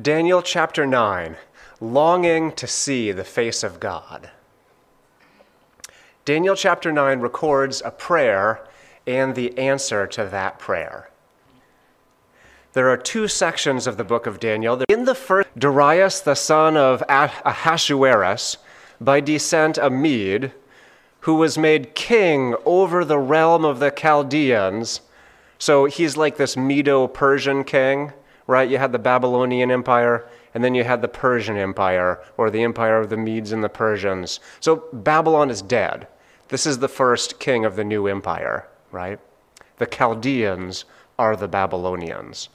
Daniel chapter 9 Longing to see the face of God. Daniel chapter 9 records a prayer and the answer to that prayer. There are two sections of the book of Daniel. In the first, Darius, the son of ah-, Ahasuerus, by descent a Mede, who was made king over the realm of the Chaldeans. So he's like this Medo Persian king right? You had the Babylonian Empire, and then you had the Persian Empire, or the empire of the Medes and the Persians. So Babylon is dead. This is the first king of the new empire, right? The Chaldeans are the Babylonians.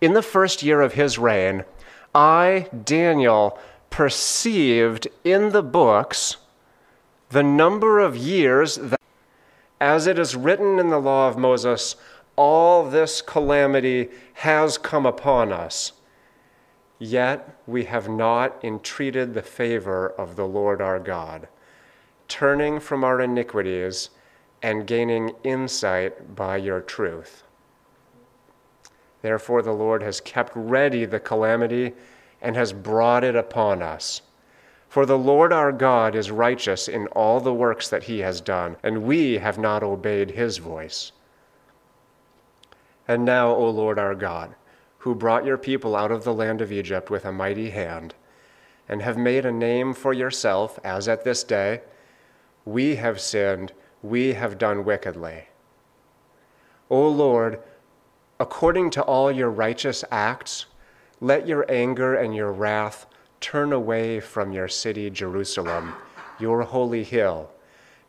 In the first year of his reign, I, Daniel, perceived in the books the number of years that, as it is written in the law of Moses, all this calamity has come upon us. Yet we have not entreated the favor of the Lord our God, turning from our iniquities and gaining insight by your truth. Therefore, the Lord has kept ready the calamity and has brought it upon us. For the Lord our God is righteous in all the works that he has done, and we have not obeyed his voice. And now, O Lord our God, who brought your people out of the land of Egypt with a mighty hand, and have made a name for yourself, as at this day, we have sinned, we have done wickedly. O Lord, according to all your righteous acts, let your anger and your wrath turn away from your city, Jerusalem, your holy hill,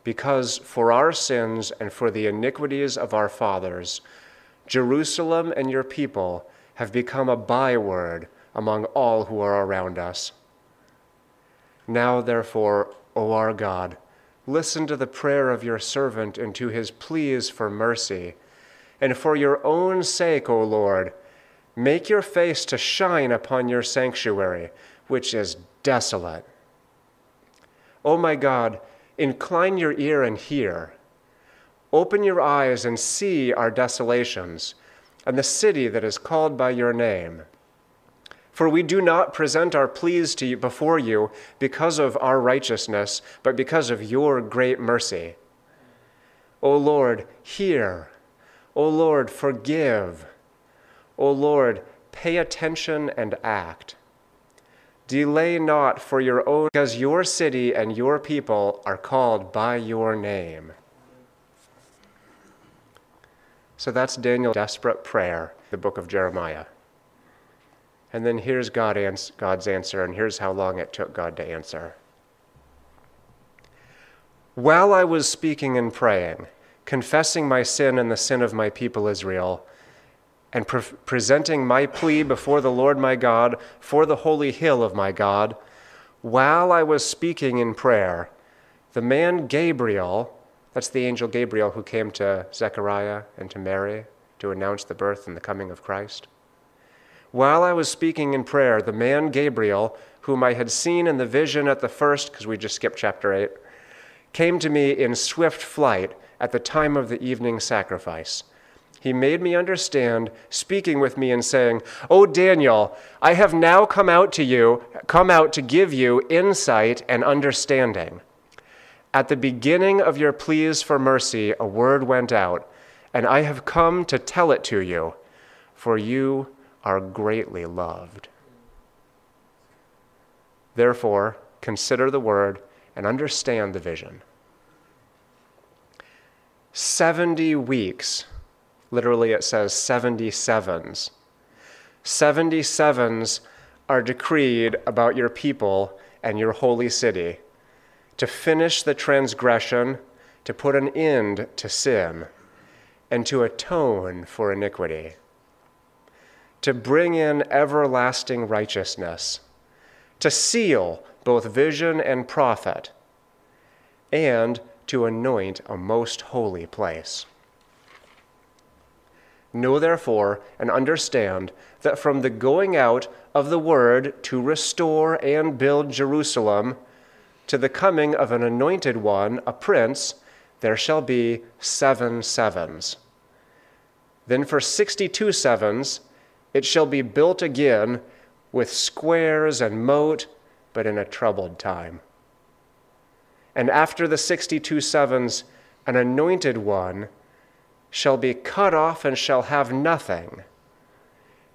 because for our sins and for the iniquities of our fathers, Jerusalem and your people have become a byword among all who are around us. Now, therefore, O our God, listen to the prayer of your servant and to his pleas for mercy. And for your own sake, O Lord, make your face to shine upon your sanctuary, which is desolate. O my God, incline your ear and hear. Open your eyes and see our desolations, and the city that is called by your name. For we do not present our pleas to you before you because of our righteousness, but because of your great mercy. O Lord, hear. O Lord, forgive. O Lord, pay attention and act. Delay not for your own, because your city and your people are called by your name. So that's Daniel's desperate prayer, the book of Jeremiah. And then here's God ans- God's answer, and here's how long it took God to answer. While I was speaking and praying, confessing my sin and the sin of my people Israel, and pre- presenting my plea before the Lord my God for the holy hill of my God, while I was speaking in prayer, the man Gabriel, that's the angel Gabriel who came to Zechariah and to Mary to announce the birth and the coming of Christ. While I was speaking in prayer, the man Gabriel, whom I had seen in the vision at the first, because we just skipped chapter 8, came to me in swift flight at the time of the evening sacrifice. He made me understand, speaking with me and saying, O Daniel, I have now come out to you, come out to give you insight and understanding. At the beginning of your pleas for mercy, a word went out, and I have come to tell it to you, for you are greatly loved. Therefore, consider the word and understand the vision. 70 weeks, literally it says 77s. 77s are decreed about your people and your holy city to finish the transgression, to put an end to sin, and to atone for iniquity, to bring in everlasting righteousness, to seal both vision and prophet, and to anoint a most holy place. Know therefore and understand that from the going out of the word to restore and build Jerusalem, to the coming of an anointed one, a prince, there shall be seven sevens. Then for 62 sevens, It shall be built again with squares and moat, but in a troubled time. And after the 62 sevens, an anointed one shall be cut off and shall have nothing.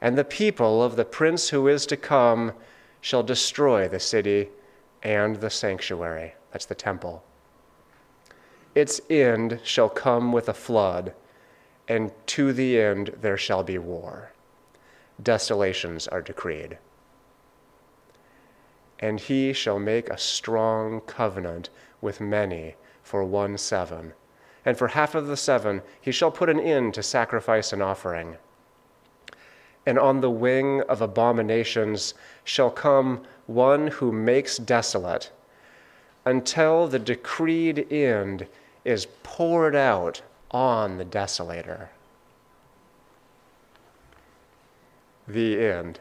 And the people of the prince who is to come shall destroy the city and the sanctuary. That's the temple. Its end shall come with a flood, and to the end there shall be war. Desolations are decreed. And he shall make a strong covenant with many for one seven and for half of the seven he shall put an end to sacrifice and offering. And on the wing of abominations shall come one who makes desolate, until the decreed end is poured out on the desolator. The end.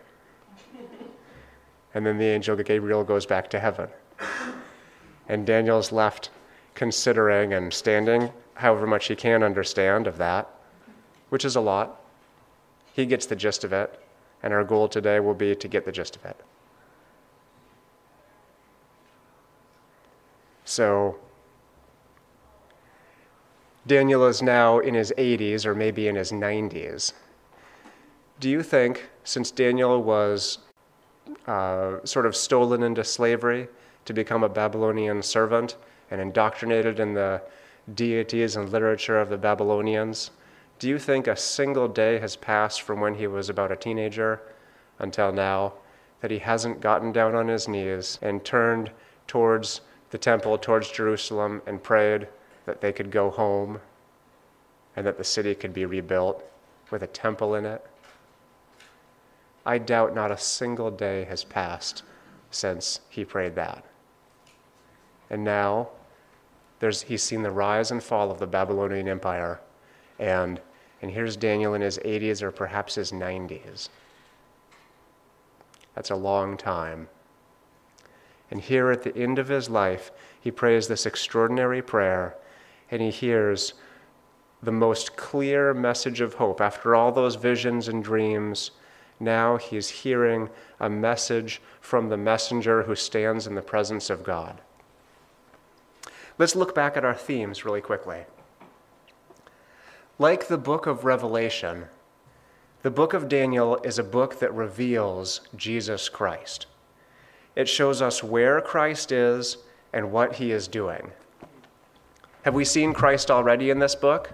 And then the angel Gabriel goes back to heaven. And Daniel's left considering and standing however much he can understand of that, which is a lot. He gets the gist of it, and our goal today will be to get the gist of it. So, Daniel is now in his 80s or maybe in his 90s. Do you think, since Daniel was uh, sort of stolen into slavery to become a Babylonian servant and indoctrinated in the deities and literature of the Babylonians, do you think a single day has passed from when he was about a teenager until now that he hasn't gotten down on his knees and turned towards the temple, towards Jerusalem, and prayed that they could go home and that the city could be rebuilt with a temple in it? I doubt not a single day has passed since he prayed that. And now, he's seen the rise and fall of the Babylonian Empire. And, and here's Daniel in his 80s or perhaps his 90s. That's a long time. And here at the end of his life, he prays this extraordinary prayer and he hears the most clear message of hope. After all those visions and dreams, now he's hearing a message from the messenger who stands in the presence of God. Let's look back at our themes really quickly. Like the book of Revelation, the book of Daniel is a book that reveals Jesus Christ. It shows us where Christ is and what he is doing. Have we seen Christ already in this book?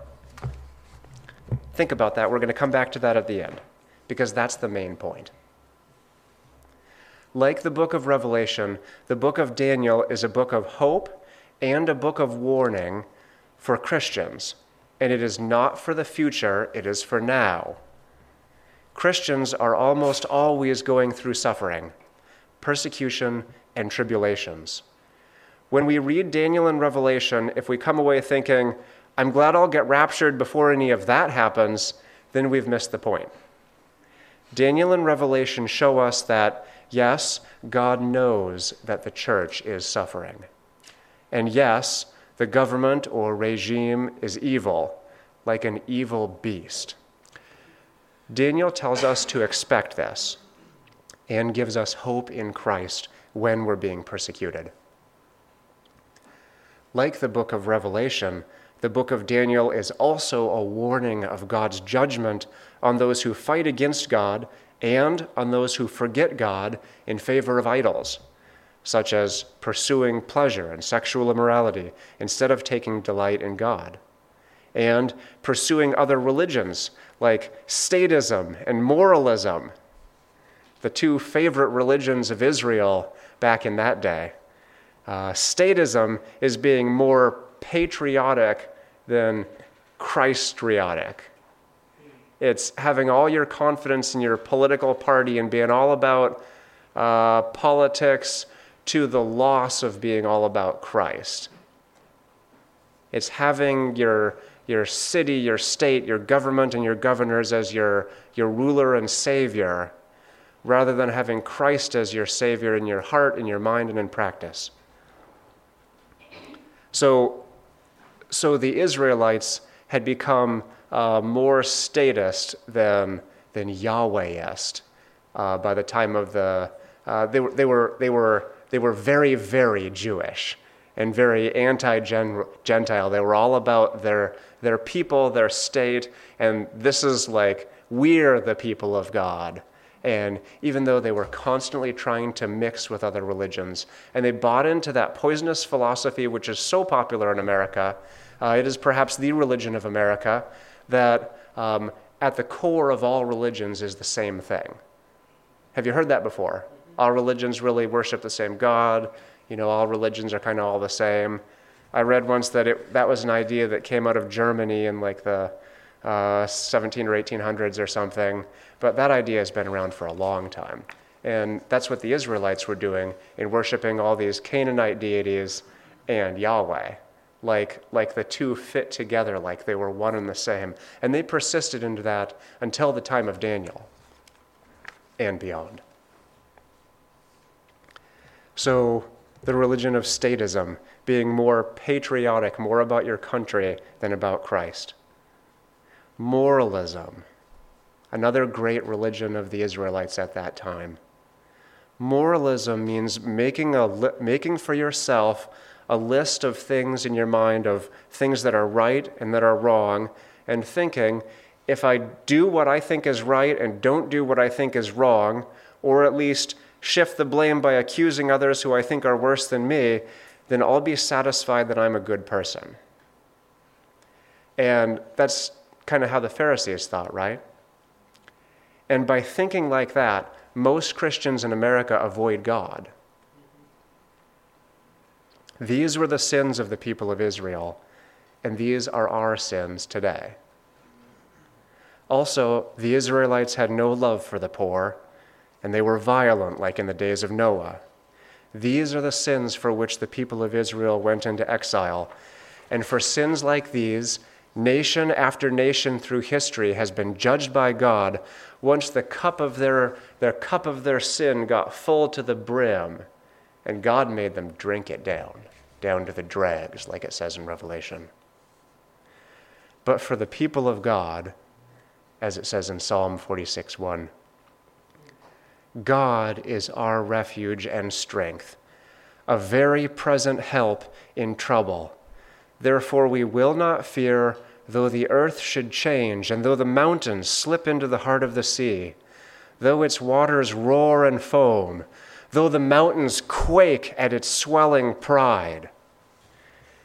Think about that. We're going to come back to that at the end because that's the main point. Like the book of Revelation, the book of Daniel is a book of hope and a book of warning for Christians. And it is not for the future, it is for now. Christians are almost always going through suffering, persecution, and tribulations. When we read Daniel and Revelation, if we come away thinking, I'm glad I'll get raptured before any of that happens, then we've missed the point. Daniel and Revelation show us that, yes, God knows that the church is suffering. And yes, the government or regime is evil, like an evil beast. Daniel tells us to expect this and gives us hope in Christ when we're being persecuted. Like the book of Revelation, the book of Daniel is also a warning of God's judgment on those who fight against God and on those who forget God in favor of idols such as pursuing pleasure and sexual immorality instead of taking delight in God, and pursuing other religions like statism and moralism, the two favorite religions of Israel back in that day. Uh, statism is being more patriotic than Christriotic. It's having all your confidence in your political party and being all about uh, politics to the loss of being all about Christ. It's having your, your city, your state, your government, and your governors as your, your ruler and savior, rather than having Christ as your savior in your heart, in your mind, and in practice. So, so the Israelites had become uh, more statist than than Yahwehist uh, by the time of the. Uh, they, were, they, were, they, were, they were very, very Jewish and very anti Gentile. They were all about their, their people, their state, and this is like, we're the people of God. And even though they were constantly trying to mix with other religions, and they bought into that poisonous philosophy, which is so popular in America, uh, it is perhaps the religion of America, that um, at the core of all religions is the same thing. Have you heard that before? All religions really worship the same God. You know, all religions are kind of all the same. I read once that it, that was an idea that came out of Germany in like the uh, 17 or 1800s or something. But that idea has been around for a long time. And that's what the Israelites were doing in worshiping all these Canaanite deities and Yahweh. Like, like the two fit together, like they were one and the same. And they persisted into that until the time of Daniel and beyond. So, the religion of statism, being more patriotic, more about your country than about Christ. Moralism, another great religion of the Israelites at that time. Moralism means making, a li- making for yourself a list of things in your mind of things that are right and that are wrong, and thinking, if I do what I think is right and don't do what I think is wrong, or at least shift the blame by accusing others who I think are worse than me, then I'll be satisfied that I'm a good person. And that's kind of how the Pharisees thought, right? And by thinking like that, most Christians in America avoid God. These were the sins of the people of Israel, and these are our sins today. Also, the Israelites had no love for the poor, and they were violent like in the days of Noah. These are the sins for which the people of Israel went into exile. And for sins like these, Nation after nation through history has been judged by God once the cup of their, their cup of their sin got full to the brim, and God made them drink it down, down to the dregs, like it says in Revelation. But for the people of God, as it says in Psalm 46 1, God is our refuge and strength, a very present help in trouble. Therefore, we will not fear, though the earth should change, and though the mountains slip into the heart of the sea, though its waters roar and foam, though the mountains quake at its swelling pride.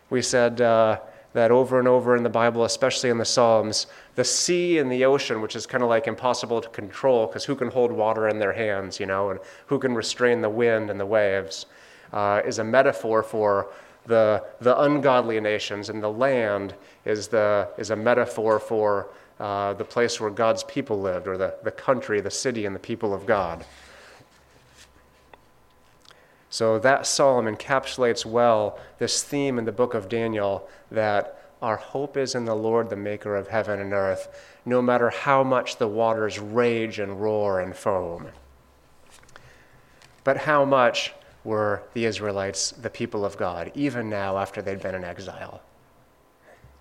We said uh, that over and over in the Bible, especially in the Psalms, the sea and the ocean, which is kind of like impossible to control because who can hold water in their hands, you know, and who can restrain the wind and the waves, uh, is a metaphor for the, the ungodly nations, and the land is, the, is a metaphor for uh, the place where God's people lived, or the, the country, the city, and the people of God. So that psalm encapsulates well this theme in the book of Daniel that our hope is in the Lord, the maker of heaven and earth, no matter how much the waters rage and roar and foam. But how much were the Israelites, the people of God, even now after they'd been in exile.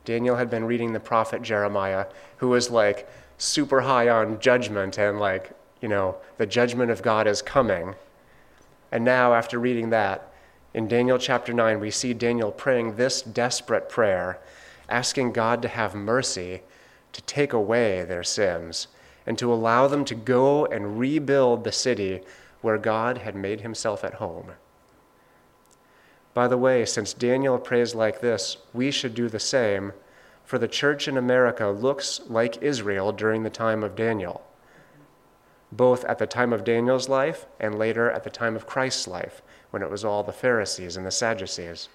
Daniel had been reading the prophet Jeremiah, who was like super high on judgment and like, you know, the judgment of God is coming. And now, after reading that, in Daniel chapter 9, we see Daniel praying this desperate prayer, asking God to have mercy to take away their sins and to allow them to go and rebuild the city where God had made himself at home. By the way, since Daniel prays like this, we should do the same, for the church in America looks like Israel during the time of Daniel, both at the time of Daniel's life and later at the time of Christ's life, when it was all the Pharisees and the Sadducees.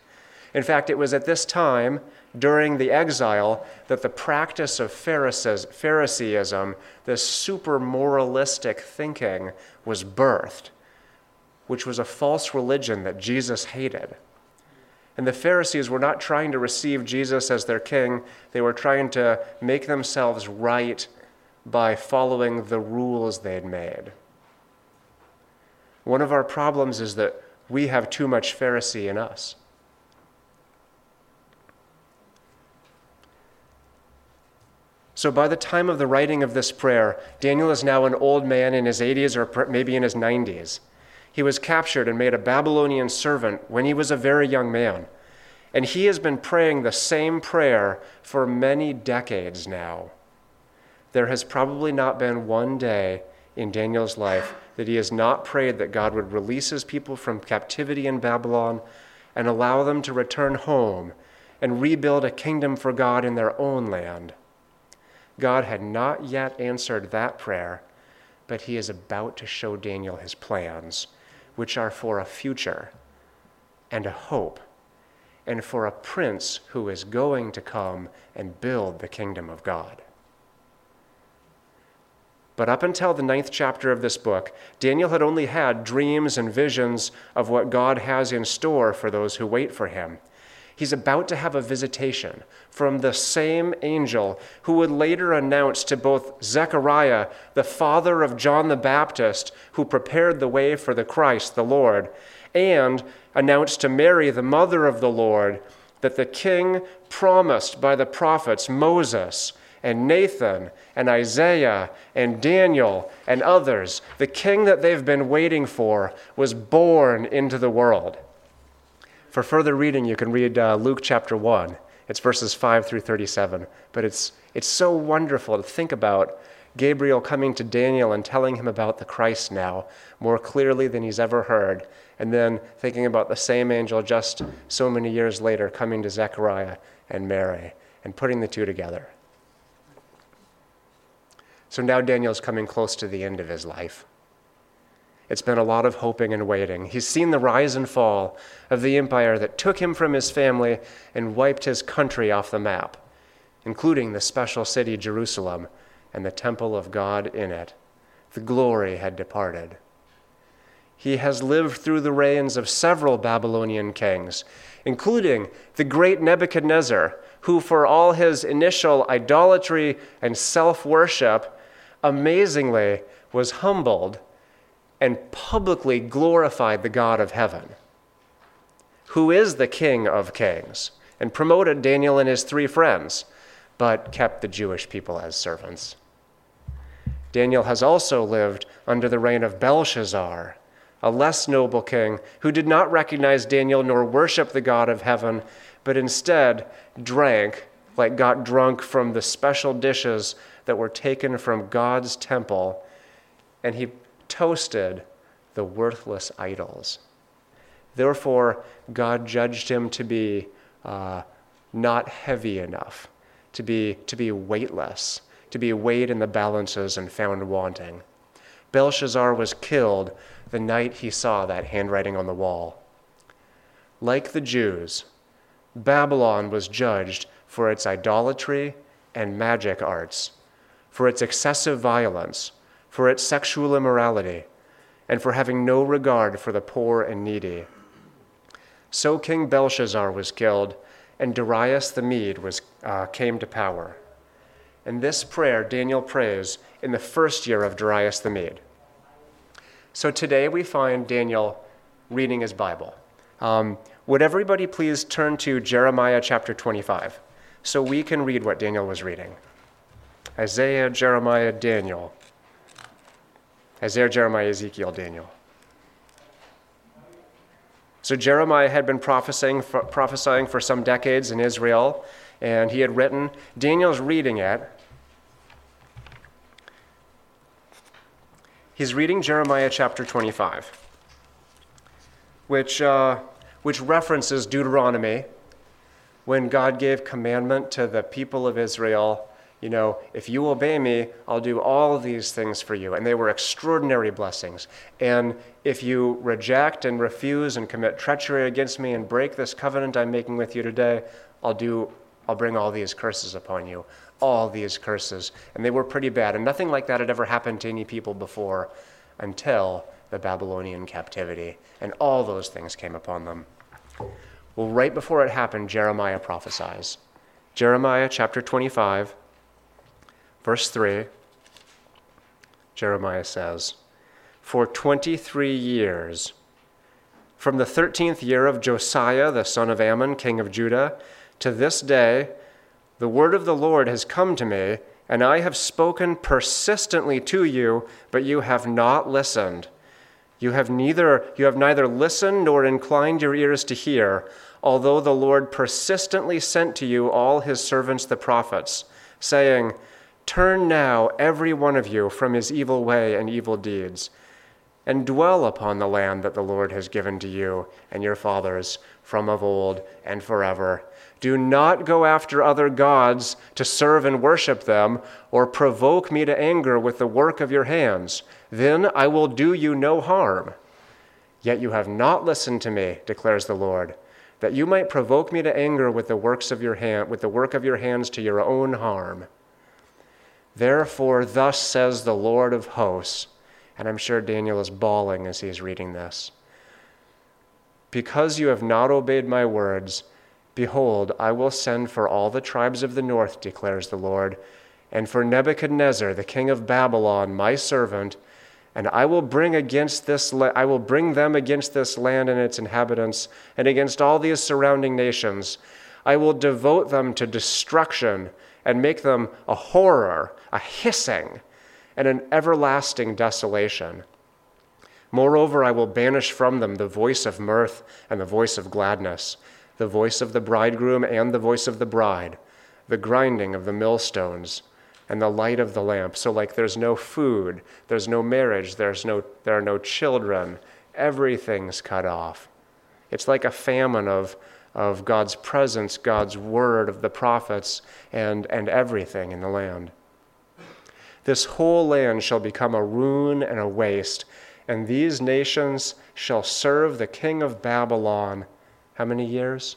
In fact, it was at this time, during the exile, that the practice of Phariseeism, this super moralistic thinking, was birthed, which was a false religion that Jesus hated. And the Pharisees were not trying to receive Jesus as their king, they were trying to make themselves right by following the rules they'd made. One of our problems is that we have too much Pharisee in us. So by the time of the writing of this prayer, Daniel is now an old man in his 80s or maybe in his 90s. He was captured and made a Babylonian servant when he was a very young man. And he has been praying the same prayer for many decades now. There has probably not been one day in Daniel's life that he has not prayed that God would release his people from captivity in Babylon and allow them to return home and rebuild a kingdom for God in their own land. God had not yet answered that prayer, but he is about to show Daniel his plans, which are for a future and a hope, and for a prince who is going to come and build the kingdom of God. But up until the ninth chapter of this book, Daniel had only had dreams and visions of what God has in store for those who wait for him. He's about to have a visitation from the same angel who would later announce to both Zechariah, the father of John the Baptist, who prepared the way for the Christ, the Lord, and announce to Mary, the mother of the Lord, that the king promised by the prophets Moses and Nathan and Isaiah and Daniel and others, the king that they've been waiting for, was born into the world. For further reading, you can read uh, Luke chapter 1. It's verses 5 through 37. But it's, it's so wonderful to think about Gabriel coming to Daniel and telling him about the Christ now more clearly than he's ever heard. And then thinking about the same angel just so many years later coming to Zechariah and Mary and putting the two together. So now Daniel's coming close to the end of his life. It's been a lot of hoping and waiting. He's seen the rise and fall of the empire that took him from his family and wiped his country off the map, including the special city Jerusalem and the temple of God in it. The glory had departed. He has lived through the reigns of several Babylonian kings, including the great Nebuchadnezzar, who, for all his initial idolatry and self worship, amazingly was humbled and publicly glorified the God of heaven, who is the King of kings, and promoted Daniel and his three friends, but kept the Jewish people as servants. Daniel has also lived under the reign of Belshazzar, a less noble king who did not recognize Daniel nor worship the God of heaven, but instead drank, like got drunk from the special dishes that were taken from God's temple, and he toasted the worthless idols. Therefore, God judged him to be uh, not heavy enough, to be, to be weightless, to be weighed in the balances and found wanting. Belshazzar was killed the night he saw that handwriting on the wall. Like the Jews, Babylon was judged for its idolatry and magic arts for its excessive violence, for its sexual immorality, and for having no regard for the poor and needy. So King Belshazzar was killed, and Darius the Mede was, uh, came to power. And this prayer Daniel prays in the first year of Darius the Mede. So today we find Daniel reading his Bible. Um, would everybody please turn to Jeremiah chapter 25 so we can read what Daniel was reading? Isaiah, Jeremiah, Daniel. Isaiah, Jeremiah, Ezekiel, Daniel. So Jeremiah had been prophesying for, prophesying for some decades in Israel, and he had written. Daniel's reading it. He's reading Jeremiah chapter 25, which, uh, which references Deuteronomy when God gave commandment to the people of Israel you know, if you obey me, I'll do all these things for you. And they were extraordinary blessings. And if you reject and refuse and commit treachery against me and break this covenant I'm making with you today, I'll do I'll bring all these curses upon you. All these curses. And they were pretty bad. And nothing like that had ever happened to any people before until the Babylonian captivity. And all those things came upon them. Well, right before it happened, Jeremiah prophesies. Jeremiah chapter 25 Verse 3, Jeremiah says, For 23 years, from the 13th year of Josiah, the son of Amon, king of Judah, to this day, the word of the Lord has come to me And I have spoken persistently to you, but you have not listened. You have neither you have neither listened nor inclined your ears to hear, although the Lord persistently sent to you all his servants the prophets, saying, Turn now every one of you from his evil way and evil deeds, and dwell upon the land that the Lord has given to you and your fathers from of old and forever do not go after other gods to serve and worship them, or provoke me to anger with the work of your hands. Then I will do you no harm. Yet you have not listened to me, declares the Lord, that you might provoke me to anger with the works of your hand, with the work of your hands to your own harm. Therefore, thus says the Lord of hosts, and I'm sure Daniel is bawling as he's reading this. Because you have not obeyed my words, Behold, I will send for all the tribes of the north, declares the Lord, and for Nebuchadnezzar, the king of Babylon, my servant, and I will bring against this I will bring them against this land and its inhabitants and against all these surrounding nations. I will devote them to destruction and make them a horror, a hissing, and an everlasting desolation. Moreover, I will banish from them the voice of mirth and the voice of gladness the voice of the bridegroom and the voice of the bride, the grinding of the millstones, and the light of the lamp. So, like, there's no food, there's no marriage, there's no, there are no children, everything's cut off. It's like a famine of, of God's presence, God's word, of the prophets, and, and everything in the land. This whole land shall become a ruin and a waste, and these nations shall serve the king of Babylon how many years?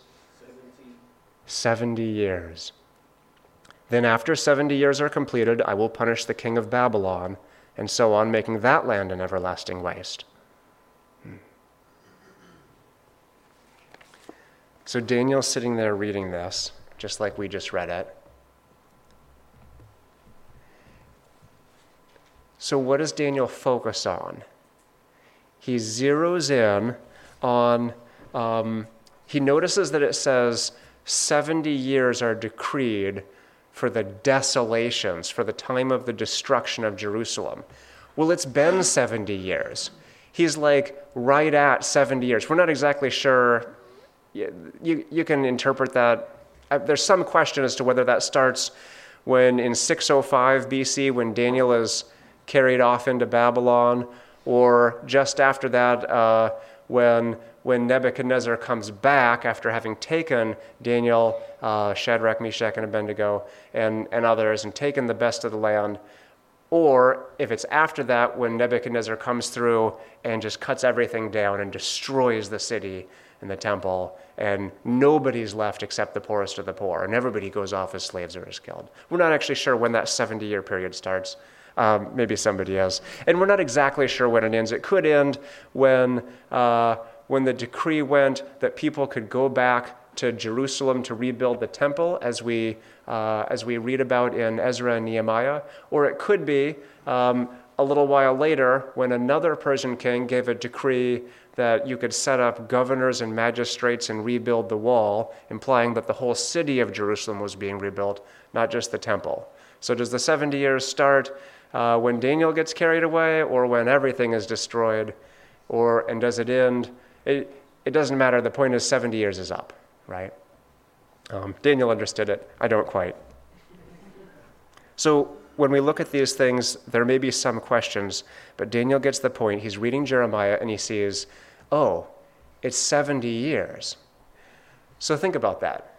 70 years. Then, after 70 years are completed, I will punish the king of Babylon, and so on, making that land an everlasting waste. So, Daniel's sitting there reading this, just like we just read it. So, what does Daniel focus on? He zeroes in on um, he notices that it says 70 years are decreed for the desolations, for the time of the destruction of Jerusalem. Well, it's been 70 years. He's like right at 70 years. We're not exactly sure. You, you, can interpret that. Uh, there's some question as to whether that starts when in 605 BC, when Daniel is carried off into Babylon, or just after that, uh, when when Nebuchadnezzar comes back after having taken Daniel, uh, Shadrach, Meshach, and Abednego, and, and others, and taken the best of the land, or if it's after that when Nebuchadnezzar comes through and just cuts everything down and destroys the city and the temple, and nobody's left except the poorest of the poor, and everybody goes off as slaves or is killed. We're not actually sure when that 70 year period starts. Um, maybe somebody is. And we're not exactly sure when it ends. It could end when. Uh, when the decree went that people could go back to Jerusalem to rebuild the temple, as we, uh, as we read about in Ezra and Nehemiah, or it could be um, a little while later when another Persian king gave a decree that you could set up governors and magistrates and rebuild the wall, implying that the whole city of Jerusalem was being rebuilt, not just the temple. So, does the 70 years start uh, when Daniel gets carried away, or when everything is destroyed? Or, and does it end it, it doesn't matter. The point is 70 years is up, right? Um, Daniel understood it. I don't quite. So when we look at these things, there may be some questions, but Daniel gets the point. He's reading Jeremiah and he sees, oh, it's 70 years. So think about that.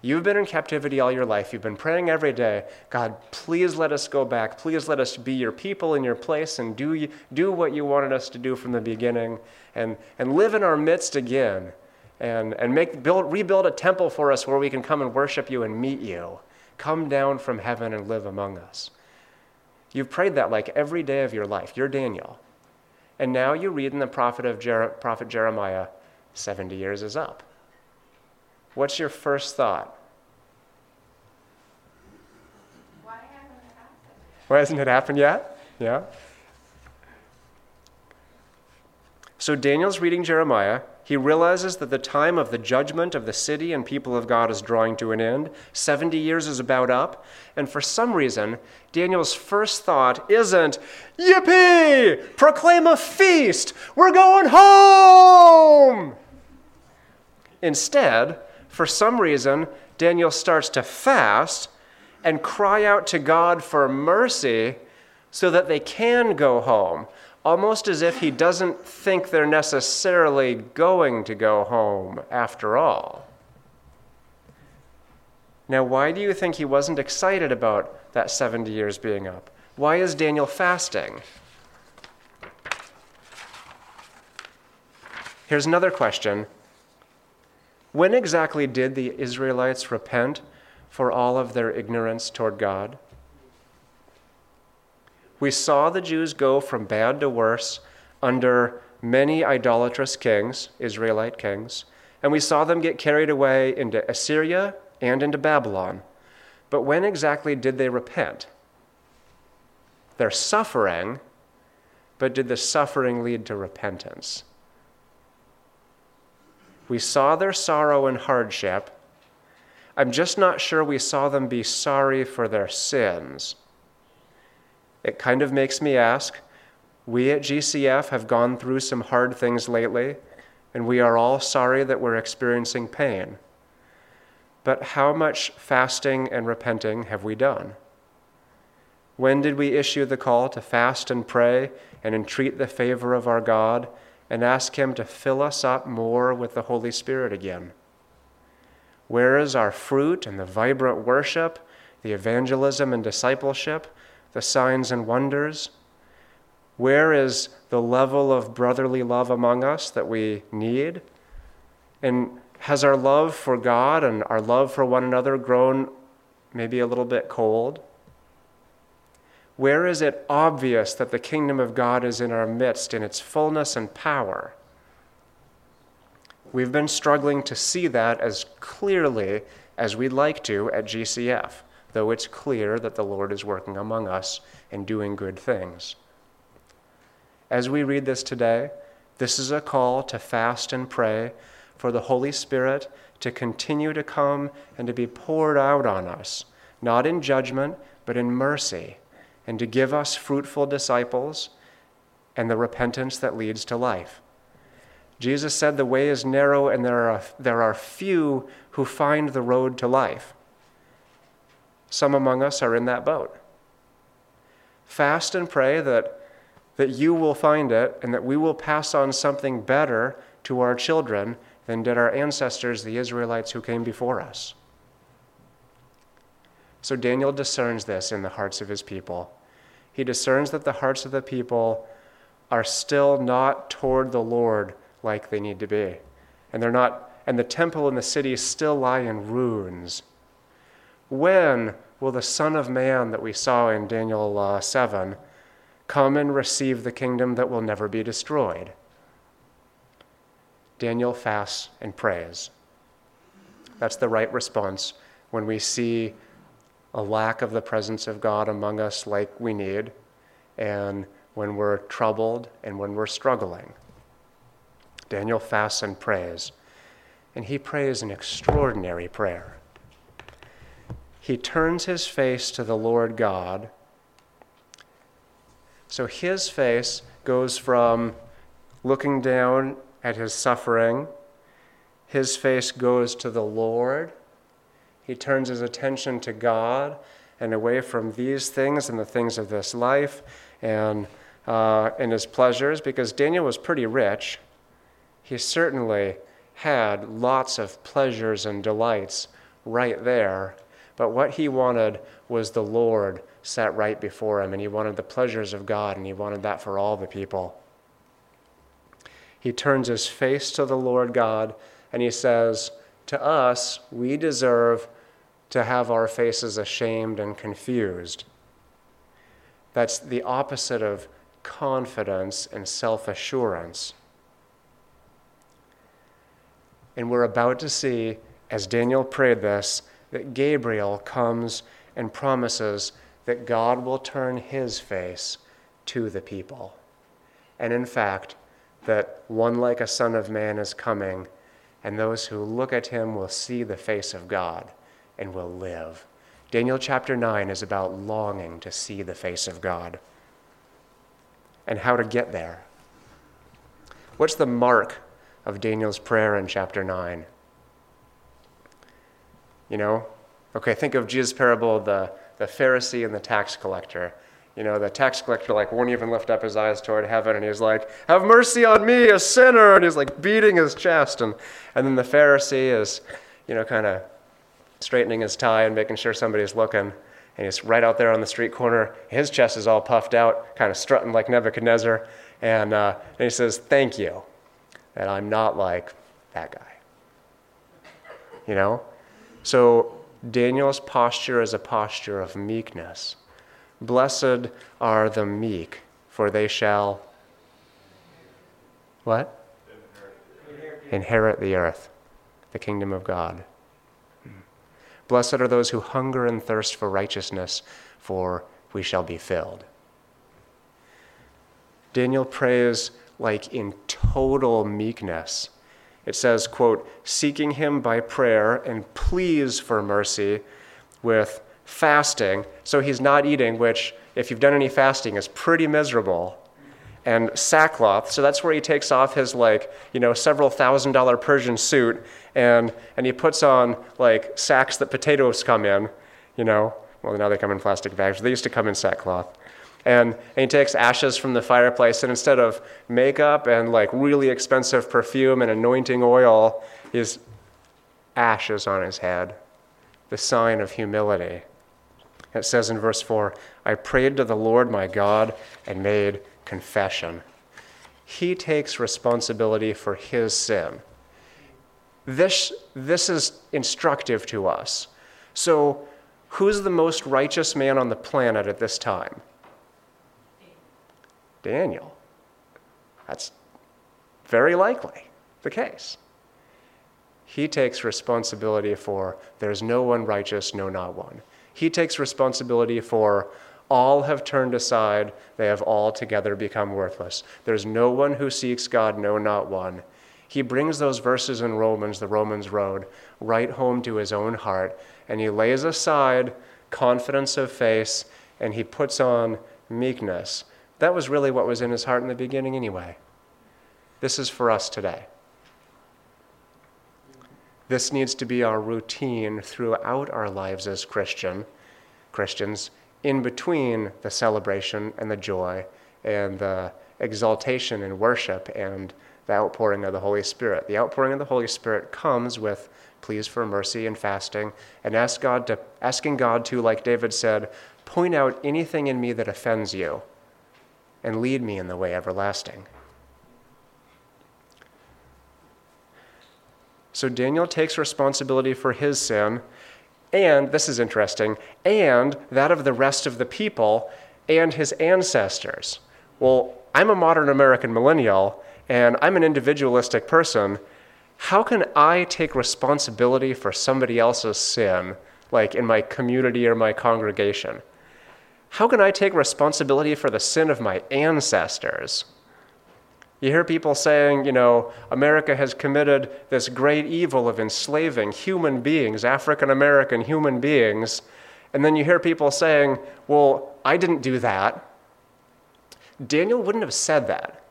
You've been in captivity all your life. You've been praying every day, God, please let us go back. Please let us be your people in your place and do, do what you wanted us to do from the beginning and, and live in our midst again and, and make, build, rebuild a temple for us where we can come and worship you and meet you. Come down from heaven and live among us. You've prayed that like every day of your life. You're Daniel. And now you read in the prophet, of Jer- prophet Jeremiah 70 years is up. What's your first thought? Why hasn't it happened? Why hasn't it happened yet? Yeah. So Daniel's reading Jeremiah. He realizes that the time of the judgment of the city and people of God is drawing to an end. 70 years is about up. And for some reason, Daniel's first thought isn't, Yippee! Proclaim a feast! We're going home! Instead, for some reason, Daniel starts to fast and cry out to God for mercy so that they can go home almost as if he doesn't think they're necessarily going to go home after all. Now, why do you think he wasn't excited about that 70 years being up? Why is Daniel fasting? Here's another question When exactly did the Israelites repent for all of their ignorance toward God? We saw the Jews go from bad to worse under many idolatrous kings, Israelite kings, and we saw them get carried away into Assyria and into Babylon. But when exactly did they repent? They're suffering, but did the suffering lead to repentance? We saw their sorrow and hardship. I'm just not sure we saw them be sorry for their sins. It kind of makes me ask we at GCF have gone through some hard things lately, and we are all sorry that we're experiencing pain. But how much fasting and repenting have we done? When did we issue the call to fast and pray and entreat the favor of our God and ask Him to fill us up more with the Holy Spirit again? Where is our fruit and the vibrant worship, the evangelism and discipleship the signs and wonders? Where is the level of brotherly love among us that we need? And has our love for God and our love for one another grown maybe a little bit cold? Where is it obvious that the kingdom of God is in our midst in its fullness and power? We've been struggling to see that as clearly as we'd like to at GCF though it's clear that the Lord is working among us and doing good things. As we read this today, this is a call to fast and pray for the Holy Spirit to continue to come and to be poured out on us, not in judgment, but in mercy, and to give us fruitful disciples and the repentance that leads to life. Jesus said the way is narrow and there are, there are few who find the road to life. Some among us are in that boat. Fast and pray that, that you will find it and that we will pass on something better to our children than did our ancestors, the Israelites who came before us. So Daniel discerns this in the hearts of his people. He discerns that the hearts of the people are still not toward the Lord like they need to be. And they're not and the temple and the city still lie in ruins. When will the Son of Man that we saw in Daniel uh, 7 come and receive the kingdom that will never be destroyed? Daniel fasts and prays. That's the right response when we see a lack of the presence of God among us like we need, and when we're troubled and when we're struggling. Daniel fasts and prays, and he prays an extraordinary prayer he turns his face to the Lord God. So his face goes from looking down at his suffering, his face goes to the Lord. He turns his attention to God and away from these things and the things of this life and, uh, and his pleasures, because Daniel was pretty rich. He certainly had lots of pleasures and delights right there but what he wanted was the Lord set right before him, and he wanted the pleasures of God, and he wanted that for all the people. He turns his face to the Lord God, and he says, To us, we deserve to have our faces ashamed and confused. That's the opposite of confidence and self assurance. And we're about to see, as Daniel prayed this, that Gabriel comes and promises that God will turn his face to the people. And in fact, that one like a Son of Man is coming, and those who look at him will see the face of God and will live. Daniel chapter 9 is about longing to see the face of God and how to get there. What's the mark of Daniel's prayer in chapter 9? You know? Okay, think of Jesus' parable, the, the Pharisee and the tax collector. You know, the tax collector like won't even lift up his eyes toward heaven, and he's like, "Have mercy on me, a sinner!" And he's like beating his chest, and and then the Pharisee is, you know, kind of straightening his tie and making sure somebody's looking, and he's right out there on the street corner. His chest is all puffed out, kind of strutting like Nebuchadnezzar, and uh, and he says, "Thank you, that I'm not like that guy." You know, so Daniel's posture is a posture of meekness. Blessed are the meek, for they shall what? Inherit the earth, the kingdom of God. Blessed are those who hunger and thirst for righteousness, for we shall be filled. Daniel prays like in total meekness. It says, quote, seeking him by prayer and pleas for mercy with fasting. So he's not eating, which, if you've done any fasting, is pretty miserable. And sackcloth. So that's where he takes off his, like, you know, several thousand dollar Persian suit and, and he puts on, like, sacks that potatoes come in, you know. Well, now they come in plastic bags. They used to come in sackcloth. And, and he takes ashes from the fireplace, and instead of makeup and like really expensive perfume and anointing oil, is ashes on his head, the sign of humility. It says in verse 4 I prayed to the Lord my God and made confession. He takes responsibility for his sin. This, this is instructive to us. So, who's the most righteous man on the planet at this time? Daniel. That's very likely the case. He takes responsibility for there's no one righteous, no, not one. He takes responsibility for all have turned aside, they have all together become worthless. There's no one who seeks God, no, not one. He brings those verses in Romans, the Romans road, right home to his own heart, and he lays aside confidence of face and he puts on meekness. That was really what was in his heart in the beginning, anyway. This is for us today. This needs to be our routine throughout our lives as Christian Christians, in between the celebration and the joy and the exaltation and worship and the outpouring of the Holy Spirit. The outpouring of the Holy Spirit comes with pleas for mercy and fasting and ask God to, asking God to, like David said, point out anything in me that offends you and lead me in the way everlasting. So Daniel takes responsibility for his sin, and this is interesting, and that of the rest of the people and his ancestors. Well, I'm a modern American millennial, and I'm an individualistic person. How can I take responsibility for somebody else's sin, like in my community or my congregation? How can I take responsibility for the sin of my ancestors? You hear people saying, you know, America has committed this great evil of enslaving human beings, African American human beings, and then you hear people saying, well, I didn't do that. Daniel wouldn't have said that.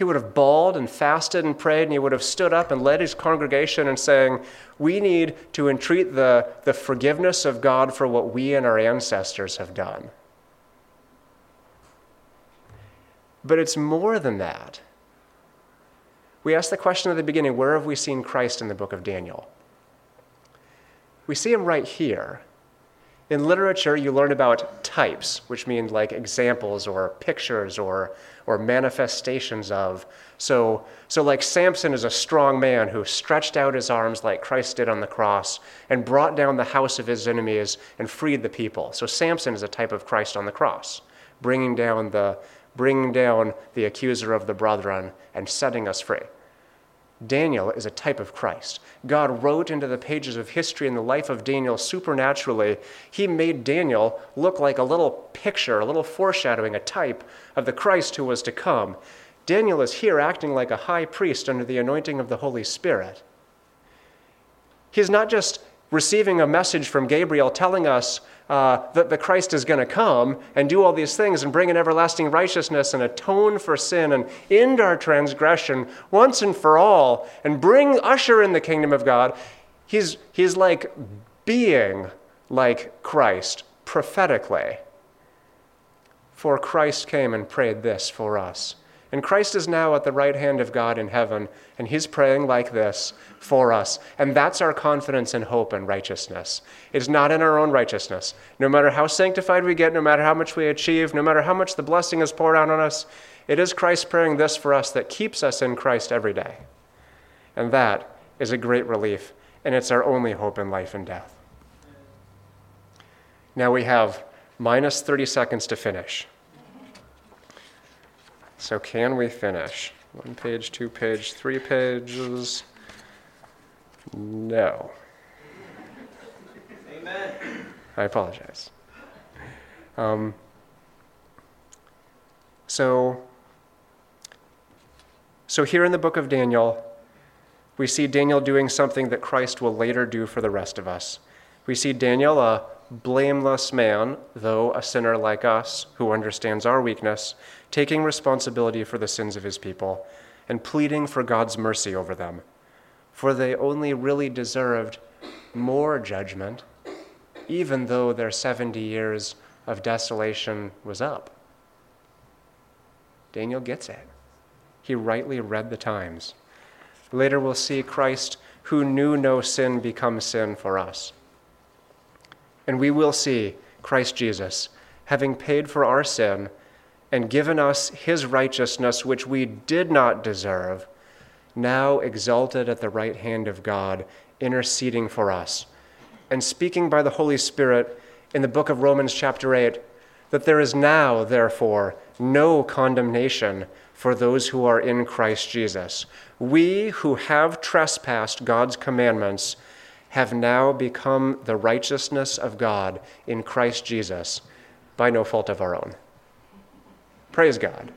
He would have bawled and fasted and prayed, and he would have stood up and led his congregation and saying, We need to entreat the, the forgiveness of God for what we and our ancestors have done. But it's more than that. We asked the question at the beginning where have we seen Christ in the book of Daniel? We see him right here in literature, you learn about types, which mean like examples or pictures or, or manifestations of. So, so, like Samson is a strong man who stretched out his arms like Christ did on the cross and brought down the house of his enemies and freed the people. So, Samson is a type of Christ on the cross, bringing down the, bringing down the accuser of the brethren and setting us free. Daniel is a type of Christ. God wrote into the pages of history in the life of Daniel supernaturally. He made Daniel look like a little picture, a little foreshadowing, a type of the Christ who was to come. Daniel is here acting like a high priest under the anointing of the Holy Spirit. He's not just receiving a message from Gabriel telling us uh, that the Christ is going to come and do all these things and bring an everlasting righteousness and atone for sin and end our transgression once and for all and bring usher in the kingdom of God. He's, he's like being like Christ prophetically. For Christ came and prayed this for us. And Christ is now at the right hand of God in heaven, and he's praying like this for us. And that's our confidence and hope and righteousness. It's not in our own righteousness. No matter how sanctified we get, no matter how much we achieve, no matter how much the blessing is poured out on us, it is Christ praying this for us that keeps us in Christ every day. And that is a great relief, and it's our only hope in life and death. Now we have minus 30 seconds to finish. So, can we finish? One page, two page, three pages? No. Amen. I apologize. Um, so, so here in the book of Daniel, we see Daniel doing something that Christ will later do for the rest of us. We see Daniel, a blameless man, though a sinner like us, who understands our weakness, taking responsibility for the sins of his people and pleading for God's mercy over them, for they only really deserved more judgment, even though their 70 years of desolation was up. Daniel gets it. He rightly read the times. Later, we'll see Christ, who knew no sin, become sin for us. And we will see Christ Jesus, having paid for our sin and given us his righteousness, which we did not deserve, now exalted at the right hand of God, interceding for us, and speaking by the Holy Spirit in the book of Romans, chapter 8, that there is now, therefore, no condemnation for those who are in Christ Jesus. We who have trespassed God's commandments have now become the righteousness of God in Christ Jesus by no fault of our own. Praise God.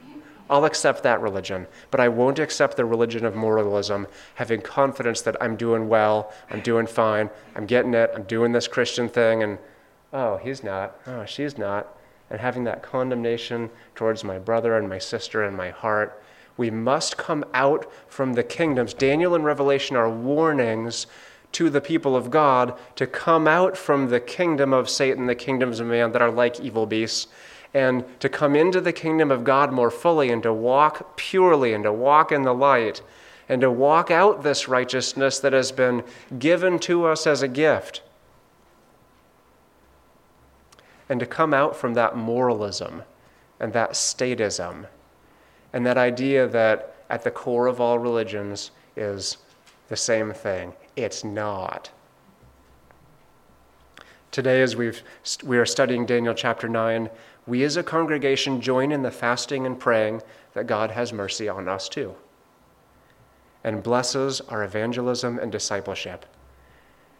I'll accept that religion, but I won't accept the religion of moralism, having confidence that I'm doing well, I'm doing fine, I'm getting it, I'm doing this Christian thing, and oh, he's not, oh, she's not, and having that condemnation towards my brother and my sister in my heart. We must come out from the kingdoms. Daniel and Revelation are warnings to the people of God to come out from the kingdom of Satan, the kingdoms of man that are like evil beasts, and to come into the kingdom of God more fully and to walk purely and to walk in the light and to walk out this righteousness that has been given to us as a gift. And to come out from that moralism and that statism and that idea that at the core of all religions is the same thing. It's not. Today, as we've, we are studying Daniel chapter 9, we as a congregation join in the fasting and praying that God has mercy on us too and blesses our evangelism and discipleship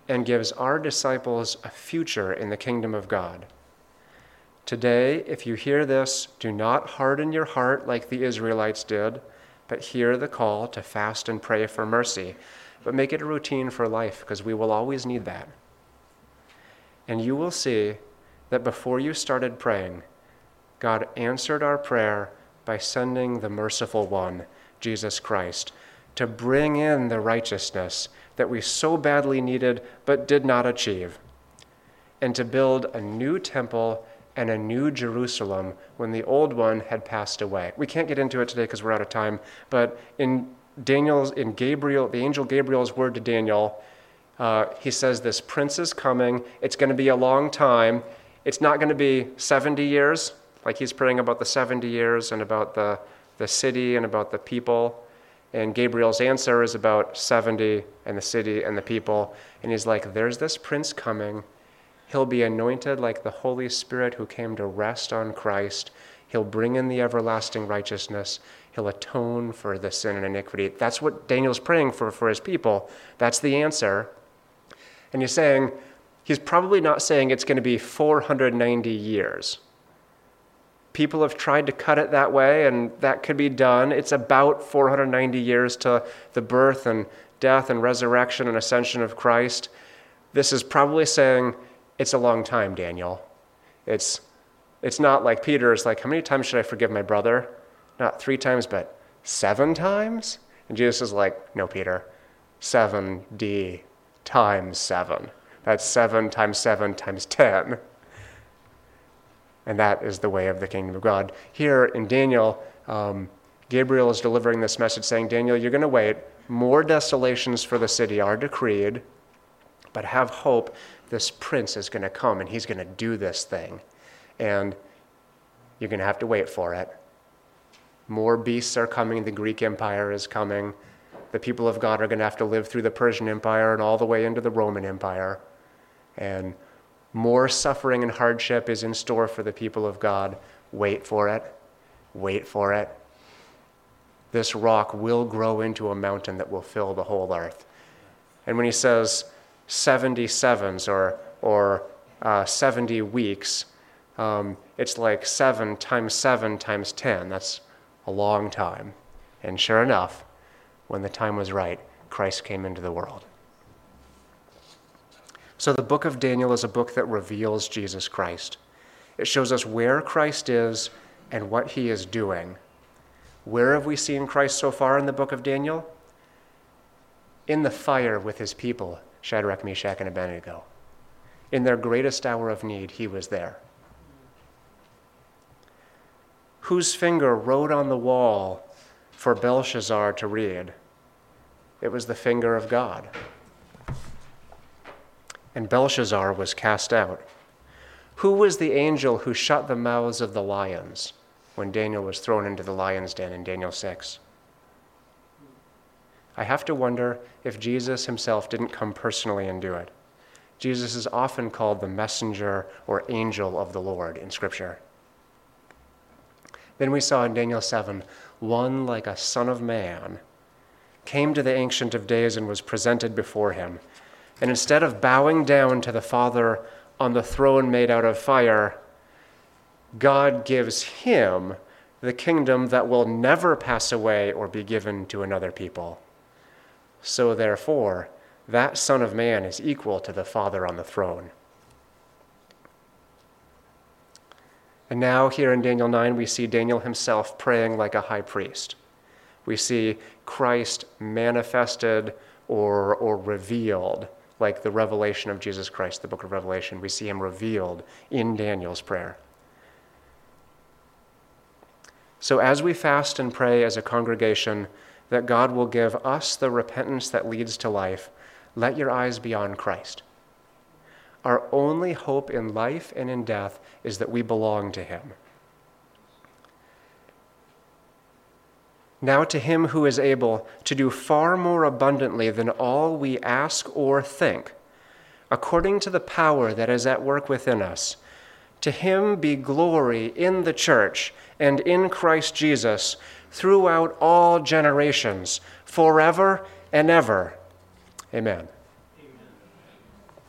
and gives our disciples a future in the kingdom of God. Today, if you hear this, do not harden your heart like the Israelites did, but hear the call to fast and pray for mercy but make it a routine for life because we will always need that. And you will see that before you started praying, God answered our prayer by sending the merciful one, Jesus Christ, to bring in the righteousness that we so badly needed but did not achieve, and to build a new temple and a new Jerusalem when the old one had passed away. We can't get into it today because we're out of time, but in Daniel's in Gabriel, the angel Gabriel's word to Daniel, uh, he says, This prince is coming. It's going to be a long time. It's not going to be 70 years, like he's praying about the 70 years and about the, the city and about the people. And Gabriel's answer is about 70 and the city and the people. And he's like, There's this prince coming. He'll be anointed like the Holy Spirit who came to rest on Christ. He'll bring in the everlasting righteousness. He'll atone for the sin and iniquity. That's what Daniel's praying for for his people. That's the answer. And he's saying, he's probably not saying it's going to be 490 years. People have tried to cut it that way, and that could be done. It's about 490 years to the birth and death and resurrection and ascension of Christ. This is probably saying it's a long time, Daniel. It's, it's not like Peter is like, How many times should I forgive my brother? Not three times, but seven times? And Jesus is like, No, Peter, 7D times seven. That's seven times seven times 10. And that is the way of the kingdom of God. Here in Daniel, um, Gabriel is delivering this message saying, Daniel, you're going to wait. More desolations for the city are decreed, but have hope. This prince is going to come and he's going to do this thing. And you're going to have to wait for it. More beasts are coming. The Greek Empire is coming. The people of God are going to have to live through the Persian Empire and all the way into the Roman Empire. And more suffering and hardship is in store for the people of God. Wait for it. Wait for it. This rock will grow into a mountain that will fill the whole earth. And when he says 70 sevens or, or uh, 70 weeks, um, it's like 7 times 7 times 10. That's a long time. And sure enough, when the time was right, Christ came into the world. So, the book of Daniel is a book that reveals Jesus Christ. It shows us where Christ is and what he is doing. Where have we seen Christ so far in the book of Daniel? In the fire with his people, Shadrach, Meshach, and Abednego. In their greatest hour of need, he was there. Whose finger wrote on the wall for Belshazzar to read? It was the finger of God and Belshazzar was cast out. Who was the angel who shut the mouths of the lions when Daniel was thrown into the lion's den in Daniel 6? I have to wonder if Jesus himself didn't come personally and do it. Jesus is often called the messenger or angel of the Lord in Scripture. Then we saw in Daniel 7 one like a son of man came to the Ancient of Days and was presented before him. And instead of bowing down to the Father on the throne made out of fire, God gives him the kingdom that will never pass away or be given to another people. So, therefore, that Son of Man is equal to the Father on the throne. And now, here in Daniel 9, we see Daniel himself praying like a high priest. We see Christ manifested or, or revealed like the revelation of Jesus Christ, the book of Revelation. We see him revealed in Daniel's prayer. So, as we fast and pray as a congregation that God will give us the repentance that leads to life, let your eyes be on Christ. Our only hope in life and in death is that we belong to him. Now to him who is able to do far more abundantly than all we ask or think, according to the power that is at work within us, to him be glory in the church and in Christ Jesus throughout all generations, forever and ever. Amen.